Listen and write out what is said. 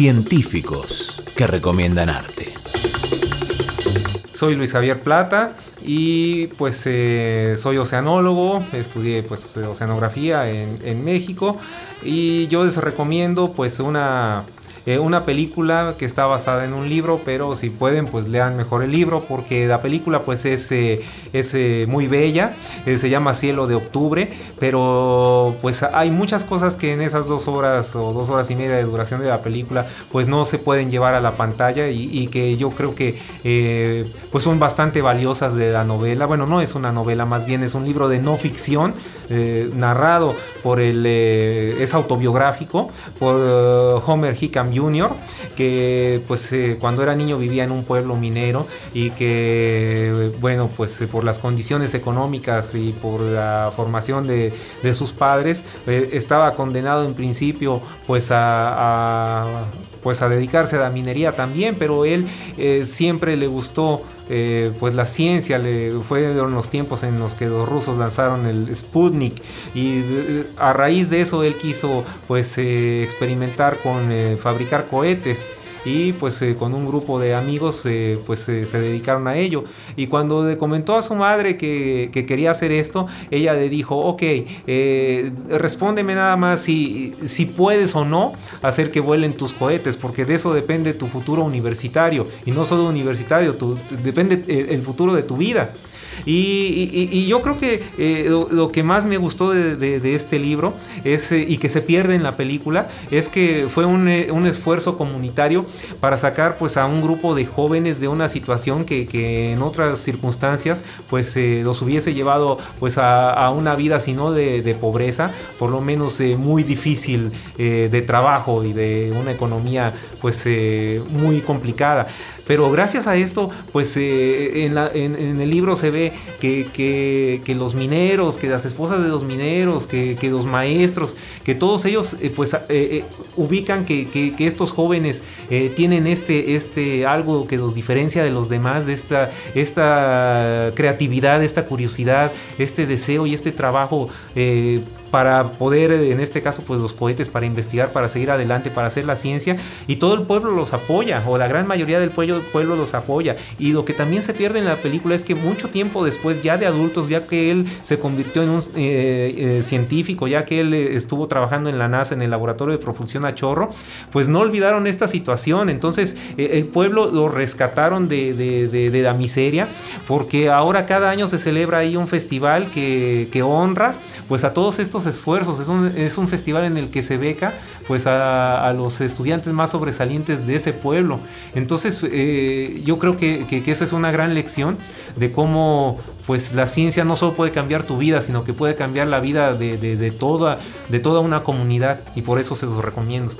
Científicos que recomiendan arte. Soy Luis Javier Plata y pues eh, soy oceanólogo, estudié pues oceanografía en, en México y yo les recomiendo pues una eh, una película que está basada en un libro, pero si pueden, pues lean mejor el libro, porque la película pues es, eh, es eh, muy bella, se llama Cielo de Octubre, pero pues hay muchas cosas que en esas dos horas o dos horas y media de duración de la película pues no se pueden llevar a la pantalla y, que yo creo que pues son bastante valiosas de la novela. Bueno, no es una novela, más bien es un libro de no ficción narrado por el, es autobiográfico por Homer Hickam Jr., que pues eh, cuando era niño vivía en un pueblo minero y que, bueno, pues eh, por las condiciones económicas y por la formación de, sus padres, eh, estaba condenado en principio pues a, pues a dedicarse a la minería también, pero él siempre le gustó pues la ciencia le fueron los tiempos en los que los rusos lanzaron el Sputnik y a raíz de eso él quiso pues experimentar con eh, fabricar cohetes. Y pues eh, con un grupo de amigos eh, pues eh, se dedicaron a ello. Y cuando le comentó a su madre que, quería hacer esto ella le dijo ok respóndeme nada más si, si puedes o no hacer que vuelen tus cohetes porque de eso depende tu futuro universitario. Y no solo universitario depende el futuro de tu vida y, yo creo que eh, lo, que más me gustó de, este libro es, eh, y que se pierde en la película es que fue un, eh, esfuerzo comunitario para sacar pues a un grupo de jóvenes de una situación que, en otras circunstancias pues los hubiese llevado pues a, una vida sino de, de pobreza, por lo menos muy difícil de trabajo y de una economía pues muy complicada. Pero gracias a esto, pues en, el libro se ve que, los mineros, que las esposas de los mineros, que, los maestros, que todos ellos eh, pues eh, ubican que, estos jóvenes tienen este, este algo que los diferencia de los demás, de esta, esta creatividad, esta curiosidad, este deseo y este trabajo para poder, en este caso, pues los cohetes para investigar, para seguir adelante, para hacer la ciencia, y todo el pueblo los apoya, o la gran mayoría del pueblo, pueblo los apoya. Y lo que también se pierde en la película es que mucho tiempo después, ya de adultos, ya que él se convirtió en un eh, eh, científico, ya que él eh, estuvo trabajando en la NASA, en el laboratorio de propulsión a chorro, pues no olvidaron esta situación. Entonces, el pueblo lo rescataron de, de, la miseria, porque ahora cada año se celebra ahí un festival que, que honra pues a todos estos esfuerzos. Es un, es un festival en el que se beca pues a, los estudiantes más sobresalientes de ese pueblo. Entonces eh, yo creo que, esa es una gran lección de cómo pues la ciencia no solo puede cambiar tu vida, sino que puede cambiar la vida de, toda, de toda una comunidad y por eso se los recomiendo.